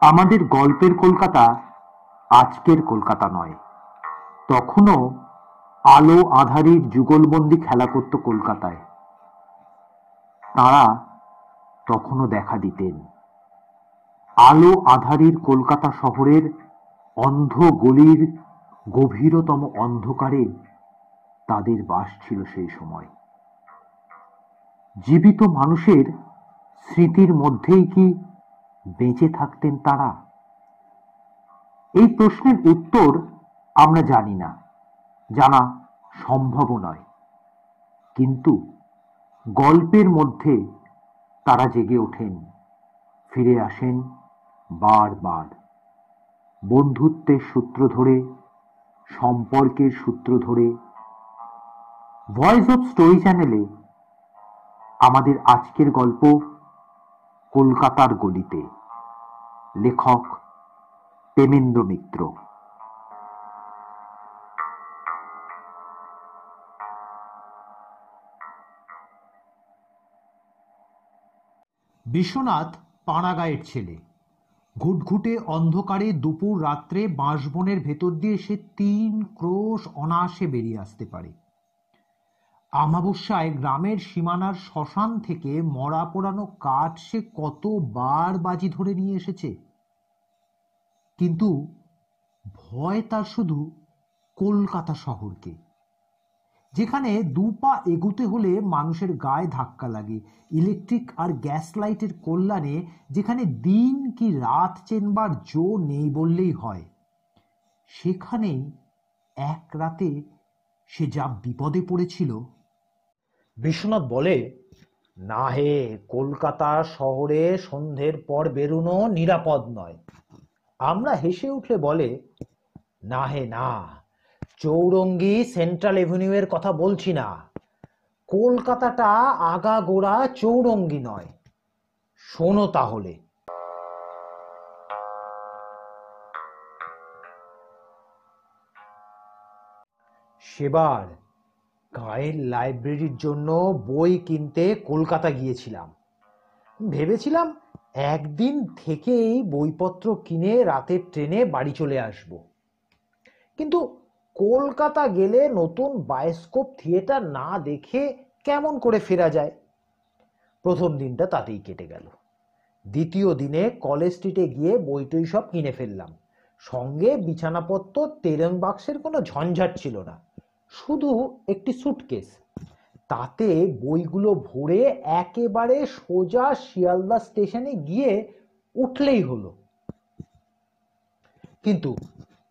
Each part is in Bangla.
আমাদের গল্পের কলকাতা আজকের কলকাতা নয়। তখনও আলো আধারির যুগলবন্দি খেলা করত কলকাতায়। তারা তখনও দেখা দিতেন। আলো আধারির কলকাতা শহরের অন্ধ গলির গভীরতম অন্ধকারে তাদের বাস ছিল সেই সময়। জীবিত মানুষের স্মৃতির মধ্যেই কি বেঁচে থাকতেন তারা? এই প্রশ্নের উত্তর আমরা জানি না। জানা সম্ভব নয়। কিন্তু গল্পের মধ্যে তারা জেগে ওঠেন, ফিরে আসেন বারবার। বন্ধুত্বের সূত্র ধরে, সম্পর্কের সূত্র ধরে। ভয়েস অফ স্টোরি চ্যানেলে আমাদের আজকের গল্প কলকাতার গলিতে। লেখক প্রেমেন্দ্র মিত্র। বিশ্বনাথ পাড়াগাঁয়ের ছেলে। ঘুটঘুটে অন্ধকারে দুপুর রাত্রে বাঁশবনের ভেতর দিয়ে সে তিন ক্রোশ অনায়াসে বেরিয়ে আসতে পারে। আমাবস্যায় গ্রামের সীমানার শ্মশান থেকে মরা পোড়ানো কাঠ সে কতবার বাজি ধরে নিয়ে এসেছে। কিন্তু ভয় তার শুধু কলকাতা শহরকে, যেখানে দু পা এগুতে হলে মানুষের গায়ে ধাক্কা লাগে, ইলেকট্রিক আর গ্যাস লাইটের কল্যাণে যেখানে দিন কি রাত চেনবার জো নেই বললেই হয়, সেখানেই এক রাতে সে যা বিপদে পড়েছিল বিশ্বনাথ বলে না হে কলকাতা শহরে সন্ধ্যের পর বেরোনো নিরাপদ নয়। আমরা হেসে উঠলে বলে না হে না, চৌরঙ্গি সেন্ট্রাল এভিনিউ এর কথা বলছি না। কলকাতাটা আগাগোড়া চৌরঙ্গি নয়। শোনো তাহলে। সেবার গায়ের লাইব্রেরির জন্য বই কিনতে কলকাতা গিয়েছিলাম। ভেবেছিলাম একদিন থেকেই বইপত্র কিনে রাতের ট্রেনে বাড়ি চলে আসব। কিন্তু কলকাতা গেলে নতুন বায়োস্কোপ থিয়েটার না দেখে কেমন করে ফেরা যায়? প্রথম দিনটা তাতেই কেটে গেল। দ্বিতীয় দিনে কলেজ স্ট্রিটে গিয়ে বইটই সব কিনে ফেললাম। সঙ্গে বিছানাপত্র, তেলেন বাক্সের কোনো ঝঞ্ঝাট ছিল না। শুধু একটি সুটকেস তাতে বইগুলো ভরে একেবারে সোজা শিয়ালদা স্টেশনে গিয়ে উঠলেই হলো। কিন্তু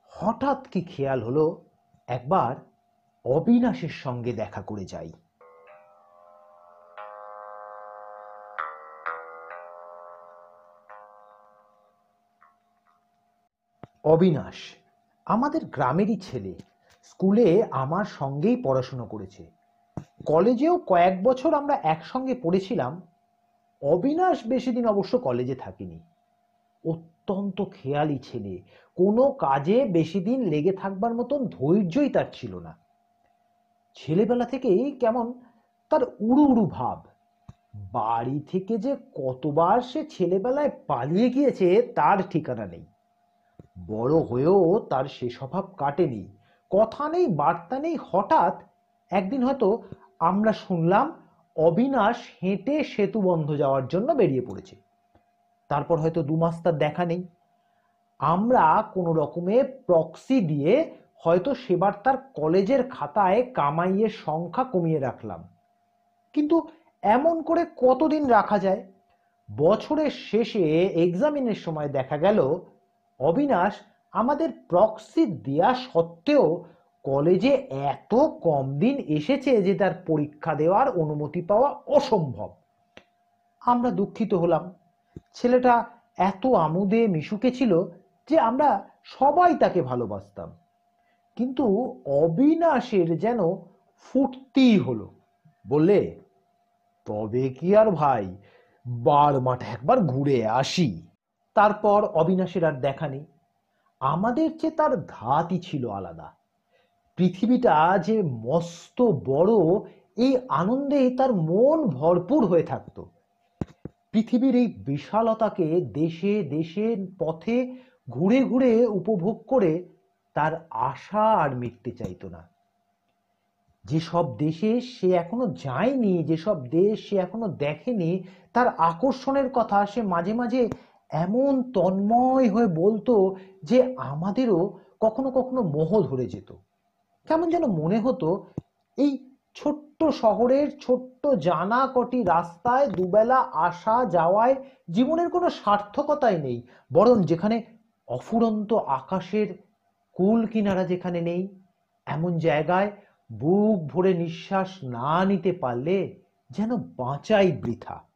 হঠাৎ কি খেয়াল হলো? একবার অবিনাশের সঙ্গে দেখা করে যাই। অবিনাশ, আমাদের গ্রামেরই ছেলে। স্কুলে আমার সঙ্গেই পড়াশুনো করেছে। কলেজেও কয়েক বছর আমরা একসঙ্গে পড়েছিলাম। অবিনাশ বেশি দিন অবশ্য কলেজে থাকিনি। অত্যন্ত খেয়ালি ছেলে। কোনো কাজে বেশি দিন লেগে থাকবার মতন ধৈর্যই তার ছিল না। ছেলেবেলা থেকেই কেমন তার উড়ু উড়ু ভাব। বাড়ি থেকে যে কতবার সে ছেলেবেলায় পালিয়ে গিয়েছে তার ঠিকানা নেই। বড় হয়েও তার সে স্বভাব কাটেনি। কথা নেই, বার্তা নেই, হঠাৎ একদিন হয়তো আমরা শুনলাম অবিনাশ হেঁটে সেতু বন্ধ যাওয়ার জন্য বেরিয়ে পড়েছে। তারপর হয়তো দু মাস তার দেখা নেই। আমরা কোনো রকমে প্রক্সি দিয়ে হয়তো সেবার তার কলেজের খাতায় কামাইয়ের সংখ্যা কমিয়ে রাখলাম। কিন্তু এমন করে কতদিন রাখা যায়? বছরের শেষে এক্সামিনের সময় দেখা গেল, অবিনাশ আমাদের প্রক্সি দেয়া সত্ত্বেও কলেজে এত কম দিন এসেছে যে তার পরীক্ষা দেওয়ার অনুমতি পাওয়া অসম্ভব। আমরা দুঃখিত হলাম। ছেলেটা এত আমুদে মিশুকে ছিল যে আমরা সবাই তাকে ভালোবাসতাম। কিন্তু অবিনাশের যেন ফুটতেই হলো। বললে, তবে কি আর ভাই, বার মাঠ একবার ঘুরে আসি? তারপর অবিনাশের আর দেখা নেই। আমাদের চেয়ে তার ধাতই ছিল আলাদা। পৃথিবীটা যে মস্ত বড়, এই আনন্দে তার মন ভরপুর হয়ে থাকতো। পৃথিবীর এই বিশালতাকে দেশে দেশে, পথে ঘুরে ঘুরে উপভোগ করে তার আশা আর মিটতে চাইতো না। যেসব দেশে সে এখনও যায়নি, যেসব দেশ সে এখনও দেখেনি, তার আকর্ষণের কথা সে মাঝে মাঝে এমন তন্ময় হয়ে বলতো যে আমাদেরও কখনো কখনো মোহ ধরে যেত। কেমন যেন মনে হতো এই ছোট্ট শহরের ছোট্ট জানা কটি রাস্তায় দুবেলা আসা যাওয়ায় জীবনের কোনো সার্থকতাই নেই, বরং যেখানে অফুরন্ত আকাশের কুল কিনারা যেখানে নেই, এমন জায়গায় বুক ভরে নিঃশ্বাস না নিতে পারলে যেন বাঁচাই বৃথা।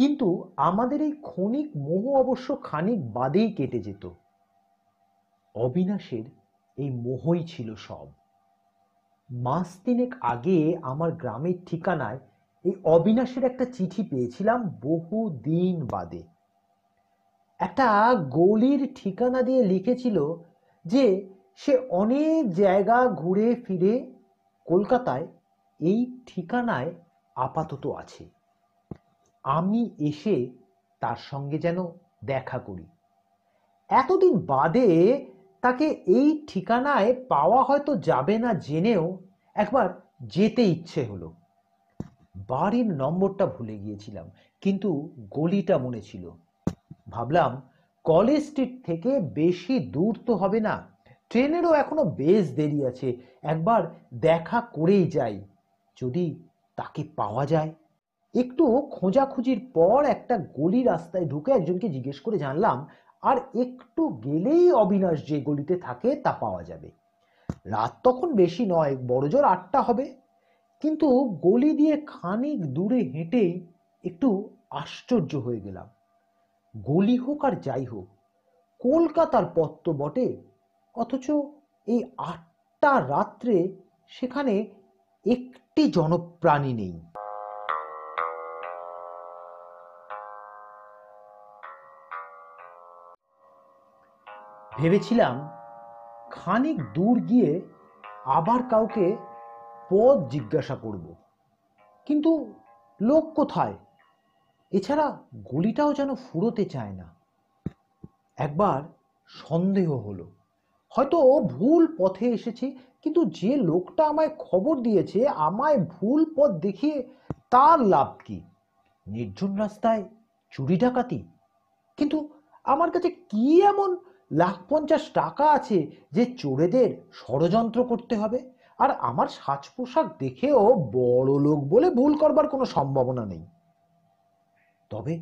কিন্তু আমাদের এই ক্ষণিক মোহ অবশ্য খানিক বাদেই কেটে যেত। অবিনাশের এই মোহই ছিল সব। মাস তিনেক আগে আমার গ্রামের ঠিকানায় এই অবিনাশের একটা চিঠি পেয়েছিলাম বহু দিন বাদে। একটা গলির ঠিকানা দিয়ে লিখেছিল যে সে অনেক জায়গা ঘুরে ফিরে কলকাতায় এই ঠিকানায় আপাতত আছে। আমি এসে তার সঙ্গে যেন দেখা করি। এতদিন বাদে তাকে এই ঠিকানায় পাওয়া হয়তো যাবে না জেনেও একবার যেতে ইচ্ছে হলো। বাড়ির নম্বরটা ভুলে গিয়েছিলাম, কিন্তু গলিটা মনে ছিল। ভাবলাম কলেজ স্ট্রিট থেকে বেশি দূর তো হবে না, ট্রেনেরও এখনও বেশ দেরি আছে, একবার দেখা করেই যাই, যদি তাকে পাওয়া যায়। একটু খোঁজাখুঁজির পর একটা গলি রাস্তায় ঢুকে একজনকে জিজ্ঞেস করে জানলাম, আর একটু গেলেই অবিনাশ যে গলিতে থাকে তা পাওয়া যাবে। রাত তখন বেশি নয় বড়জোর আটটা হবে। কিন্তু গলি দিয়ে খানিক দূরে হেঁটেই একটু আশ্চর্য হয়ে গেলাম। গলি হোক আর যাই হোক, কলকাতার পথ তো বটে। অথচ এই আটটা রাত্রে সেখানে একটি জনপ্রাণী নেই। ভেবেছিলাম খানিক দূর গিয়ে আবার কাউকে পথ জিজ্ঞাসা করব। কিন্তু লোক কোথায়? এছাড়া গলিটাও যেন ফুরোতে চায় না। একবার সন্দেহ হলো। হয়তো ভুল পথে এসেছি, কিন্তু যে লোকটা আমায় খবর দিয়েছে, আমায় ভুল পথ দেখিয়ে তার লাভ কি? নির্জন রাস্তায় চুরি ডাকাতি? কিন্তু আমার কাছে কি এমন লাখ পঞ্চাশ টাকা আছে যে চোরেদের ষড়যন্ত্র করতে হবে। আর আমার সাজ পোশাক দেখেও বড় লোক বলে ভুল করবার কোনো সম্ভাবনা নেই। তবে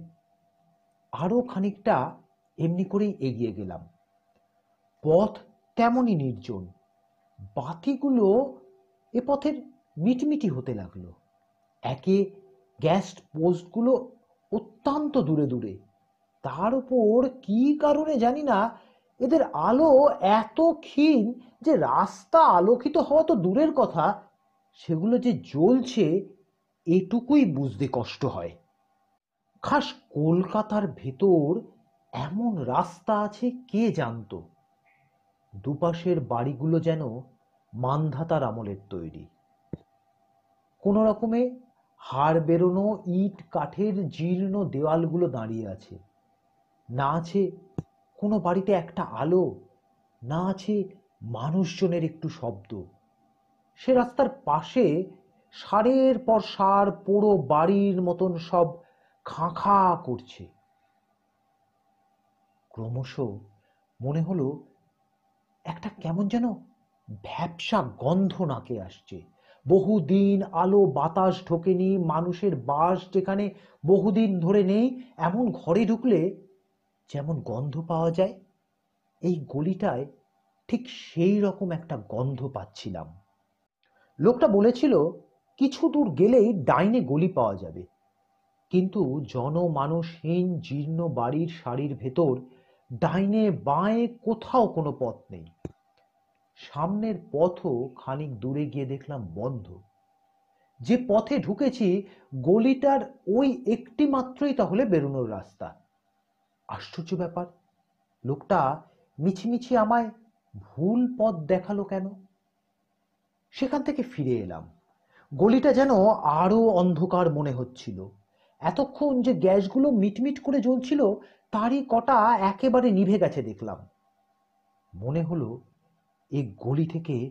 আরও খানিকটা এমনি করেই এগিয়ে গেলাম। পথ তেমনই নির্জন। বাতিগুলো এ পথের মিটমিটি হতে লাগল। একে গ্যাস পোস্টগুলো অত্যন্ত দূরে দূরে। তার উপর কি কারণে জানি না এদের আলো এত ক্ষীণ যে রাস্তা আলোকিত হওয়া তো দূরের কথা, সেগুলো যে জ্বলছে, এটুকুই বুঝতে কষ্ট হয়। খাস কলকাতার ভেতর এমন রাস্তা আছে কে জানতো? দুপাশের বাড়িগুলো যেন মান্ধাতার আমলের তৈরি। কোনো রকমে হাড় বেরোনো ইট কাঠের জীর্ণ দেওয়ালগুলো দাঁড়িয়ে আছে। না আছে কোনো বাড়িতে একটা আলো, না আছে মানুষজনের একটু শব্দ। সে রাস্তার পাশে সারের পর সার পোড়ো বাড়ির মতন সব খাঁ খাঁ করছে। ক্রমশ মনে হলো একটা কেমন যেন ভ্যাবসা গন্ধ নাকে আসছে। বহুদিন আলো বাতাস ঢোকেনি, মানুষের বাস যেখানে বহুদিন ধরে নেই, এমন ঘরে ঢুকলে যেমন গন্ধ পাওয়া যায়, এই গলিটায় ঠিক সেই রকম একটা গন্ধ পাচ্ছিলাম। লোকটা বলেছিল, কিছু দূর গেলেই ডাইনে গলি পাওয়া যাবে। কিন্তু জনমানসহীন জীর্ণ বাড়ির শাড়ির ভেতর ডাইনে বাঁয়ে কোথাও কোনো পথ নেই। সামনের পথও খানিক দূরে গিয়ে দেখলাম বন্ধ। যে পথে ঢুকেছি, গলিটার ওই একটি মাত্রই তাহলে বেরোনোর রাস্তা। আশ্চর্য ব্যাপার। লোকটা মিছিমিছি আমায় ভুল পথ দেখাল কেন? সেখান থেকে ফিরে এলাম। গলিটা যেন আরও অন্ধকার মনে হচ্ছিল। এতক্ষণ যে গ্যাসগুলো মিটমিট করে জ্বলছিল, তারই কটা একেবারে নিভে গেছে দেখলাম। মনে হলো এই গলি থেকে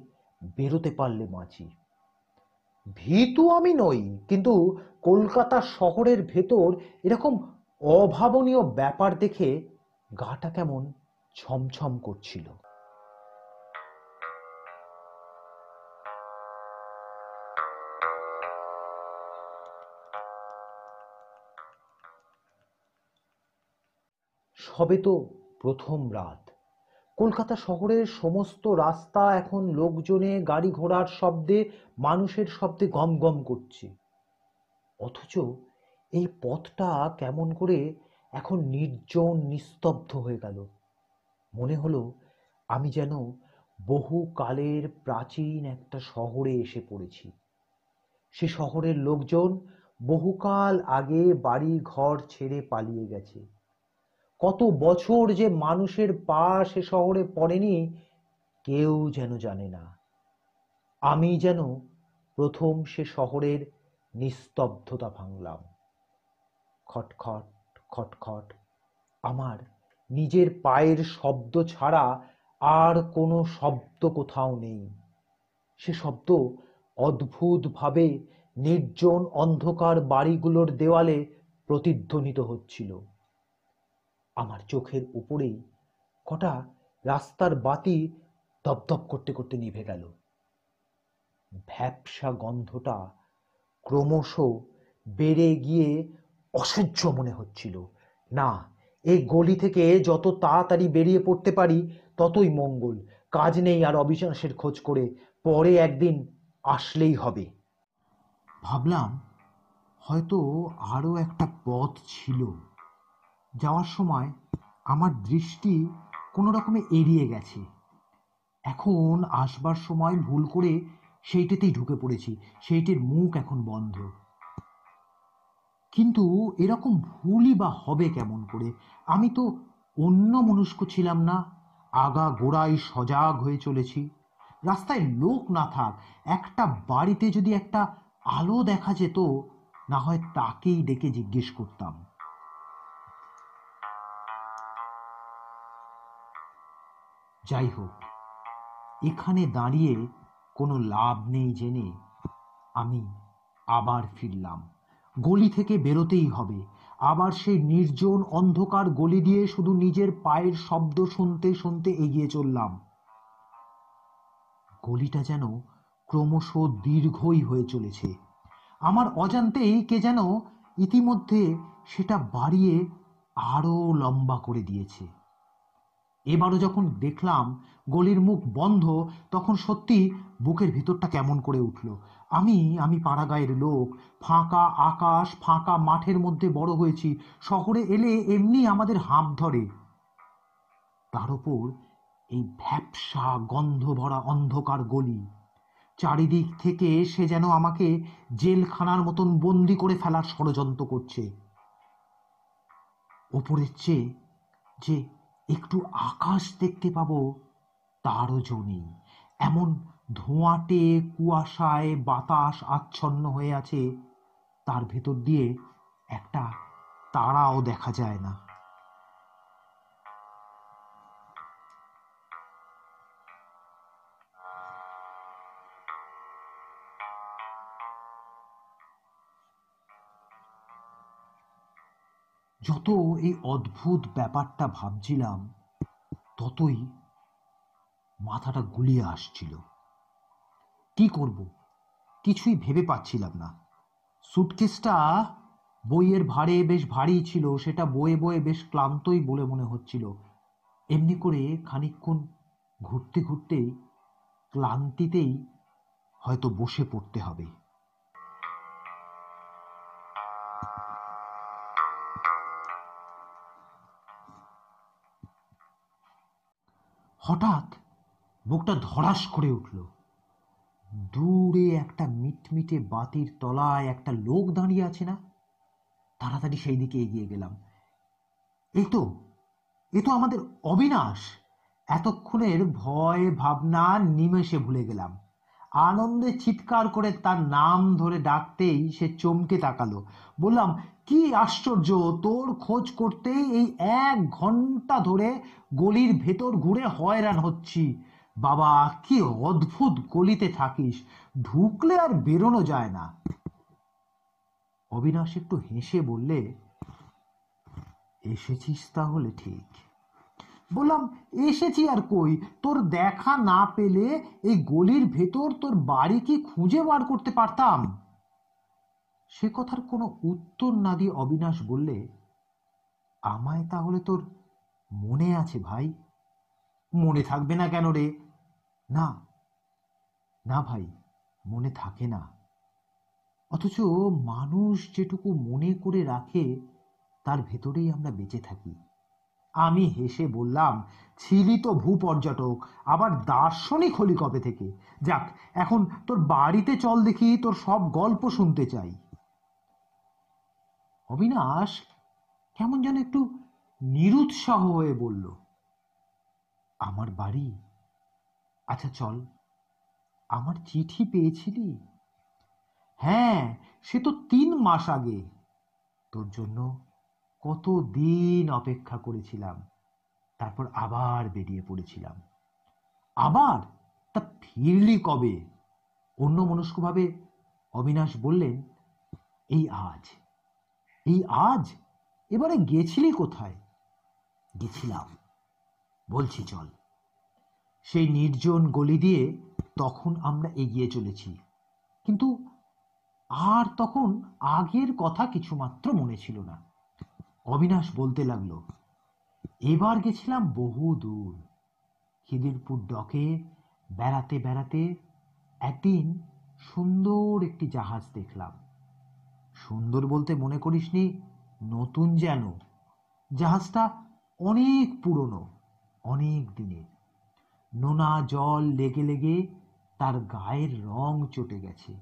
বেরোতে পারলে বাঁচি। ভীতু আমি নই, কিন্তু কলকাতা শহরের ভেতর এরকম অভাবনীয় ব্যাপার দেখে গাটা কেমন ছমছম করছিল। সবে তো প্রথম রাত। কলকাতা শহরের সমস্ত রাস্তা এখন লোকজনে গাড়ি ঘোড়ার শব্দে মানুষের শব্দে গম গম করছে। অথচ এই পথটা কেমন করে এখন নির্জন, নিস্তব্ধ হয়ে গেল। মনে হলো আমি যেন বহু কালের প্রাচীন একটা শহরে এসে পড়েছি। সে শহরের লোকজন বহুকাল আগে বাড়ি ঘর ছেড়ে পালিয়ে গেছে। কত বছর যে মানুষের পা সে শহরে পড়েনি, কেউ যেন জানে না। আমি যেন প্রথম সে শহরের নিস্তব্ধতা ভাঙলাম। খটখট খটখট আমার নিজের পায়ের শব্দ ছাড়া আর কোনো শব্দ কোথাও নেই। সে শব্দ অদ্ভুতভাবে নির্জন অন্ধকার বাড়িগুলোর দেওয়ালে প্রতিধ্বনিত হচ্ছিল। আমার চোখের উপরেই কটা রাস্তার বাতি দপদপ করতে করতে নিভে গেল। ভ্যাপসা গন্ধটা ক্রমশ বেড়ে গিয়ে অসহ্য মনে হচ্ছিল। না, এই গলি থেকে যত তাড়াতাড়ি বেরিয়ে পড়তে পারি, ততই মঙ্গল। কাজ নেই আর অবিশ্বাসের খোঁজ করে, পরে একদিন আসলেই হবে। ভাবলাম, হয়তো আরও একটা পথ ছিল। যাওয়ার সময় আমার দৃষ্টি কোনো রকমে এড়িয়ে গেছে। এখন আসবার সময় ভুল করে সেইটাতেই ঢুকে পড়েছি। সেইটির মুখ এখন বন্ধ। কিন্তু এরকম ভুলই বা হবে কেমন করে? আমি তো অন্য মনস্ক ছিলাম না। আগা গোড়ায় সজাগ হয়ে চলেছি। রাস্তায় লোক না থাক, একটা বাড়িতে যদি একটা আলো দেখা যেত, না হয় তাকেই ডেকে জিজ্ঞেস করতাম। যাই হোক, এখানে দাঁড়িয়ে কোনো লাভ নেই জেনে আমি আবার ফিরলাম। গলি থেকে বেরোতেই হবে। আবার সেই নির্জন অন্ধকার গলি দিয়ে শুধু নিজের পায়ের শব্দ শুনতে শুনতে এগিয়ে চললাম। গলিটা যেন ক্রমশ দীর্ঘই হয়ে চলেছে। আমার অজান্তেই কে যেন ইতিমধ্যে সেটা বাড়িয়ে আরও লম্বা করে দিয়েছে। এবারও যখন দেখলাম গলির মুখ বন্ধ, তখন সত্যি বুকের ভিতরটা কেমন করে উঠল। আমি আমি পাড়াগাঁয়ের লোক। ফাঁকা আকাশ, ফাঁকা মাঠের মধ্যে বড় হয়েছি। শহরে এলে এমনি আমাদের হাঁপ ধরে। তার উপর এই ভ্যাপসা গন্ধ ভরা অন্ধকার গলি। চারিদিক থেকে সে যেন আমাকে জেলখানার মতন বন্দি করে ফেলার ষড়যন্ত্র করছে। ওপরের চেয়ে যে একটু আকাশ দেখতে পাবো, তারও জো এমন ধোঁয়াটে কুয়াশায় বাতাস আচ্ছন্ন হয়ে আছে। তার ভেতর দিয়ে একটা তারাও দেখা যায় না। যত এই অদ্ভুত ব্যাপারটা ভাবছিলাম, ততই মাথাটা গুলিয়ে আসছিল। কি করব? কিছুই ভেবে পাচ্ছিলাম না। সুটকেসটা বইয়ের ভারে বেশ ভারী ছিল, সেটা বয়ে বয়ে বেশ ক্লান্তই বলে মনে হচ্ছিল। এমনি করে খানিকক্ষণ ঘুরতে ঘুরতেই ক্লান্তিতেই হয়তো বসে পড়তে হবে। হঠাৎ বুকটা ধড়াস করে উঠল। দূরে একটা মিটমিটে বাতির তলায় একটা লোক দাঁড়িয়ে আছে না? তাড়াতাড়ি সেই দিকে এগিয়ে গেলাম। এই তো, এ তো আমাদের অবিনাশ। এতক্ষণের ভয়, ভাবনা, নিমেষে ভুলে গেলাম। আনন্দে চিৎকার করে তার নাম ধরে ডাকতেই সে চমকে তাকালো। বললাম, কি আশ্চর্য! তোর খোঁজ করতেই এই এক ঘণ্টা ধরে গলির ভেতর ঘুরে হয়রান হচ্ছি। বাবা, কি অদ্ভুত গলিতে থাকিস। ঢুকলে আর বেরোনো যায় না। অবিনাশ একটু হেসে বললে, এসেছিস তাহলে ঠিক। বললাম, এসেছি আর কই? তোর দেখা না পেলে এই গলির ভেতর তোর বাড়ি কি খুঁজে বার করতে পারতাম? সে কথার কোনো উত্তর না দিয়ে অবিনাশ বললে, আমায় তাহলে তোর মনে আছে ভাই? মনে থাকবে না কেন রে? না না ভাই, মনে থাকে না। অথচ মানুষ যেটুকু মনে করে রাখে, তার ভেতরেই আমরা বেঁচে থাকি। আমি হেসে বললাম ছিলি তো ভূপর্যটক, আবার দার্শনিক হলি কবে থেকে? যাক, এখন তোর বাড়িতে চল দেখি, তোর সব গল্প শুনতে চাই। অবিনাশ কেমন যেন একটু নিরুৎসাহ হয়ে বলল, আমার বাড়ি আচ্ছা চল। আমার চিঠি পেয়েছিলি? হ্যাঁ সে তো তিন মাস আগে। তোর জন্য কত দিন অপেক্ষা করেছিলাম। তারপর আবার বেরিয়ে পড়েছিলাম। আবার? তা ফিরলি কবে? অন্য মনস্কভাবে অবিনাশ বললেন, এই আজ। এই আজ? এবারে গেছিলি কোথায়? গেছিলাম। বলছি, চল। সেই নির্জন গলি দিয়ে তখন আমরা এগিয়ে চলেছি। কিন্তু আর তখন আগের কথা কিছুমাত্র মনে ছিল না। অবিনাশ বলতে লাগল, এবার গেছিলাম বহু দূর। খিদিরপুর ডকে বেড়াতে বেড়াতে একদিন সুন্দর একটি জাহাজ দেখলাম। সুন্দর বলতে মনে করিসনি নতুন যেন। জাহাজটা অনেক পুরনো, অনেক দিনের। নোনা জল লেগে লেগে তার গায়ের রং চটে গেছে।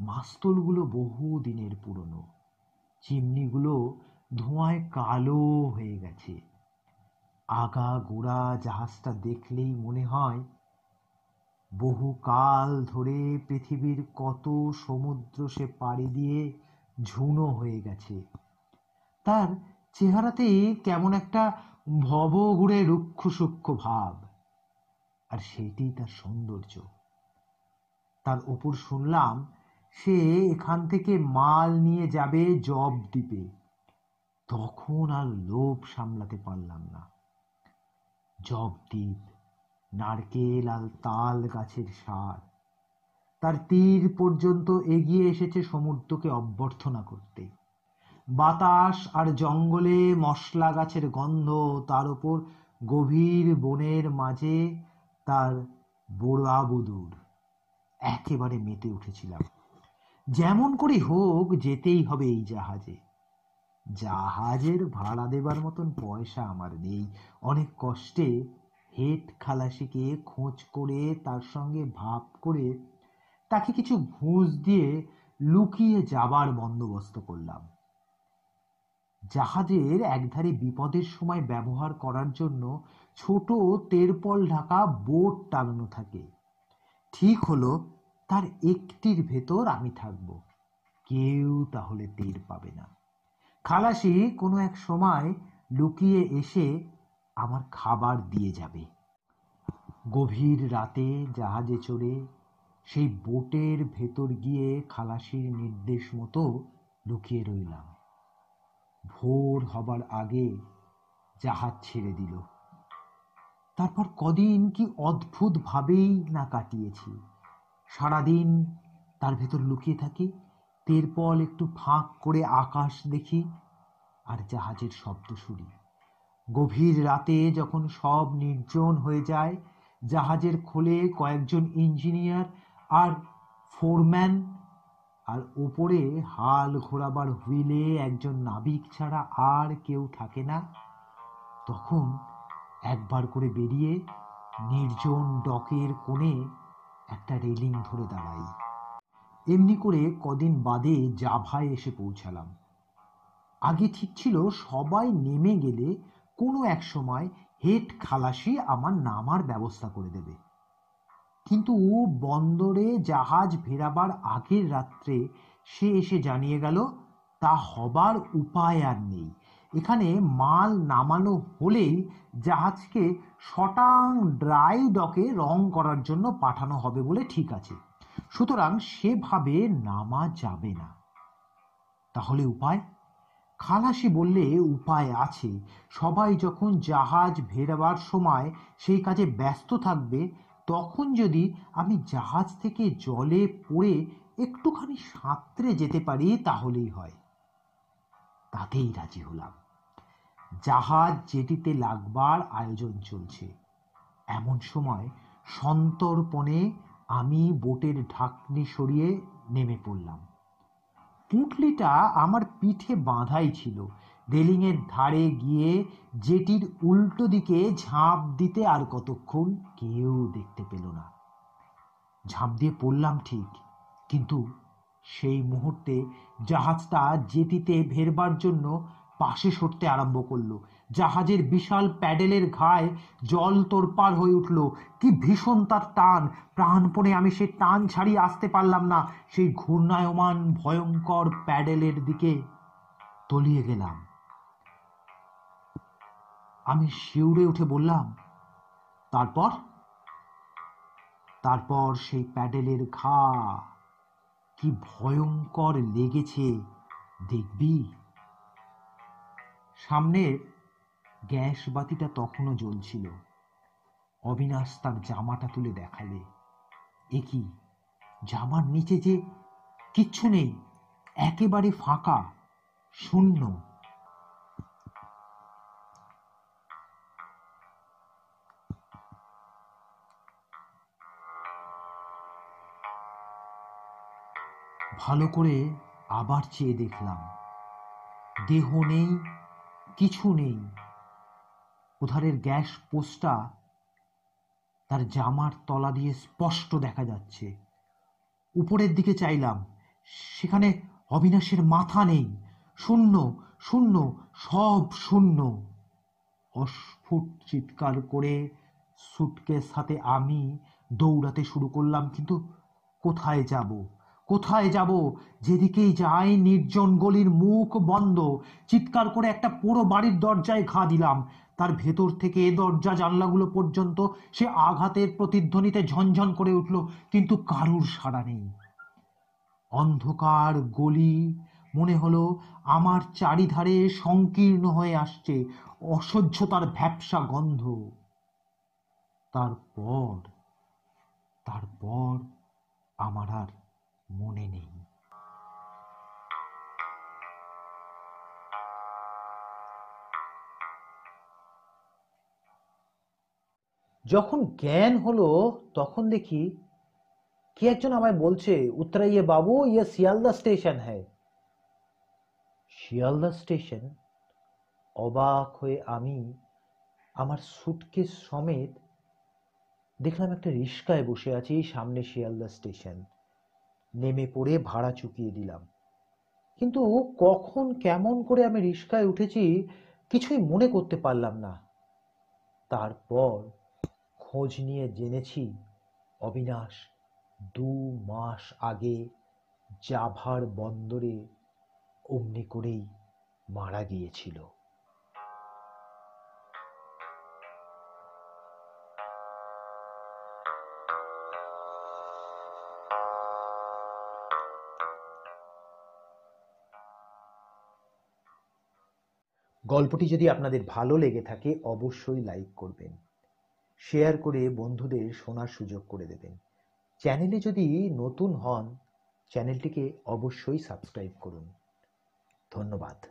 মাস্তলগুলো বহু দিনের পুরনো। চিমনিগুলো ধোঁয়ায় কালো হয়ে গেছে। আগা গোড়া জাহাজটা দেখলেই মনে হয়, বহু কাল ধরে পৃথিবীর কত সমুদ্র সে পাড়ি দিয়ে ঝুনো হয়ে গেছে। তার চেহারাতে কেমন একটা ভবঘুরে রুক্ষ সূক্ষ্ম ভাব। আর সেটি তার সৌন্দর্য। তার উপর শুনলাম, সে এখান থেকে মাল নিয়ে যাবে জব দ্বীপে। তখন আর লোভ সামলাতে পারলাম না। জবদ্বীপ নারকেল আর তাল গাছের সার। তার তীর পর্যন্ত এগিয়ে এসেছে সমুদ্রকে অভ্যর্থনা করতে। বাতাস আর জঙ্গলে মশলা গাছের গন্ধ তার উপর গভীর বনের মাঝে তার বোড়াবুদুর একেবারে মেতে উঠেছিলাম। যেমন করে হোক, যেতেই হবে এই জাহাজে। জাহাজের ভাড়া দেবার মতন পয়সা আমার নেই। অনেক কষ্টে হেড খালাসিকে খোঁজ করে, তার সঙ্গে ভাব করে তাকে কিছু ঘুষ দিয়ে লুকিয়ে যাবার বন্দোবস্ত করলাম। জাহাজের একধারে বিপদের সময় ব্যবহার করার জন্য ছোট তেরপল ঢাকা বোট টাঙানো থাকে। ঠিক হলো, তার একটির ভেতর আমি থাকব। কেউ তাহলে টের পাবে না। খালাসি কোনো এক সময় লুকিয়ে এসে আমার খাবার দিয়ে যাবে। গভীর রাতে জাহাজে চড়ে সেই বোটের ভেতর গিয়ে খালাসির নির্দেশ মতো লুকিয়ে রইলাম। ভোর হবার আগে জাহাজ ছেড়ে দিল। তারপর কদিন কি অদ্ভুত ভাবেই না কাটিয়েছি। সারাদিন তার ভেতর লুকিয়ে থাকি তেরপল একটু ফাঁক করে আকাশ দেখি আর জাহাজের শব্দ শুনি। গভীর রাতে যখন সব নির্জন হয়ে যায়, জাহাজের খোলে কয়েকজন ইঞ্জিনিয়ার আর ফোরম্যান আর ওপরে হাল ঘোরাবার হুইলে একজন নাবিক ছাড়া আর কেউ থাকে না। তখন একবার করে বেরিয়ে নির্জন ডকের কোণে একটা রেলিং ধরে দাঁড়াই। এমনি করে কদিন বাদে জাভায় এসে পৌঁছালাম। আগে ঠিক ছিল সবাই নেমে গেলে কোনো এক সময় হেড খালাসি আমার নামার ব্যবস্থা করে দেবে। কিন্তু বন্দরে জাহাজ ফেরাবার আগের রাত্রে সে এসে জানিয়ে গেল, তা হবার উপায় আর নেই। এখানে মাল নামানো হলেই জাহাজকে শটাং ড্রাই ডকে রং করার জন্য পাঠানো হবে বলে ঠিক আছে। সুতরাং সেভাবে নামা যাবে না। তাহলে উপায়? খালাসি বললে উপায় আছে। সবাই যখন জাহাজ ভেরাবার সময় সেই কাজে ব্যস্ত থাকবে, তখন যদি আমি জাহাজ থেকে জলে পড়ে একটুখানি সাঁতরে যেতে পারি, তাহলেই হয়। তাতেই রাজি হলাম। জাহাজ যেটিতে লাগবার আয়োজন চলছে। এমন সময় সন্তর্পণে আমি বোটের ঢাকনি সরিয়ে নেমে পড়লাম। পুঁটলিটা আমার পিঠে বাঁধাই ছিল। রেলিংয়ের ধারে গিয়ে জেটির উল্টো দিকে ঝাঁপ দিতে আর কতক্ষণ কেউ দেখতে পেল না। ঝাঁপ দিয়ে পড়লাম ঠিক, কিন্তু সেই মুহূর্তে জাহাজটা জেটিতে ভেরবার জন্য পাশে সরতে আরম্ভ করল। জাহাজের বিশাল প্যাডেলের ঘায়ে জল তোরপার হয়ে উঠল। কি ভীষণ তার টান। প্রাণপণে আমি সে টান ছাড়িয়ে আসতে পারলাম না। সেই ঘূর্ণায়মান, ভয়ঙ্কর প্যাডেলের দিকে তলিয়ে গেলাম। আমি শিউরে উঠে বললাম, তারপর? তারপর সেই প্যাডেলের ঘা, কি ভয়ঙ্কর লেগেছে, দেখবি? সামনের গ্যাস বাতিটা তখনও জ্বলছিল। অবিনাশ তার জামাটা তুলে দেখালে। এ কি? জামার নিচে যে কিচ্ছু নেই, একেবারে ফাঁকা, শূন্য। ভালো করে আবার চেয়ে দেখলাম, দেহ নেই কিছু নেই। ওধারের গ্যাস পোস্টটা তার জামার তলা দিয়ে স্পষ্ট দেখা যাচ্ছে। উপরের দিকে চাইলাম, সেখানে অবিনাশের মাথা নেই। শূন্য শূন্য, সব শূন্য। অস্ফুট চিৎকার করে সুটকেস হাতে আমি দৌড়াতে শুরু করলাম, কিন্তু কোথায় যাব? কোথায় যাব? যেদিকেই যাই, নির্জন গলির মুখ বন্ধ। চিৎকার করে একটা পুরো বাড়ির দরজায় ঘা দিলাম। তার ভেতর থেকে এ দরজা জানলাগুলো পর্যন্ত সে আঘাতের প্রতিধ্বনিতে ঝনঝন করে উঠল, কিন্তু কারুর সাড়া নেই। অন্ধকার গলি, মনে হলো আমার চারিধারে সংকীর্ণ হয়ে আসছে অসহ্যতার ভ্যাপসা গন্ধ। তারপর তারপর আমার আর মনে নেই। যখন জ্ঞান হলো, তখন দেখি কে একজন আমায় বলছে, উত্তরাইয়ে বাবু ইয়ে শিয়ালদা স্টেশন হ্যায়। শিয়ালদা স্টেশন, অবাক হয়ে আমি আমার সুটকেস সমেত দেখলাম একটা রিস্কায় বসে আছি সামনে শিয়ালদা স্টেশন। নেমে পড়ে ভাড়া চুকিয়ে দিলাম। কিন্তু কখন কেমন করে আমি রিস্কায় উঠেছি কিছুই মনে করতে পারলাম না। তারপর খোঁজ নিয়ে জেনেছি, অবিনাশ দু মাস আগে জাভার বন্দরে অমনি করেই মারা গিয়েছিল। গল্পটি যদি আপনাদের ভালো লেগে থাকে, অবশ্যই লাইক করবেন। শেয়ার করে বন্ধুদের শোনার সুযোগ করে দেবেন। চ্যানেলে যদি নতুন হন, চ্যানেলটিকে অবশ্যই সাবস্ক্রাইব করুন। ধন্যবাদ।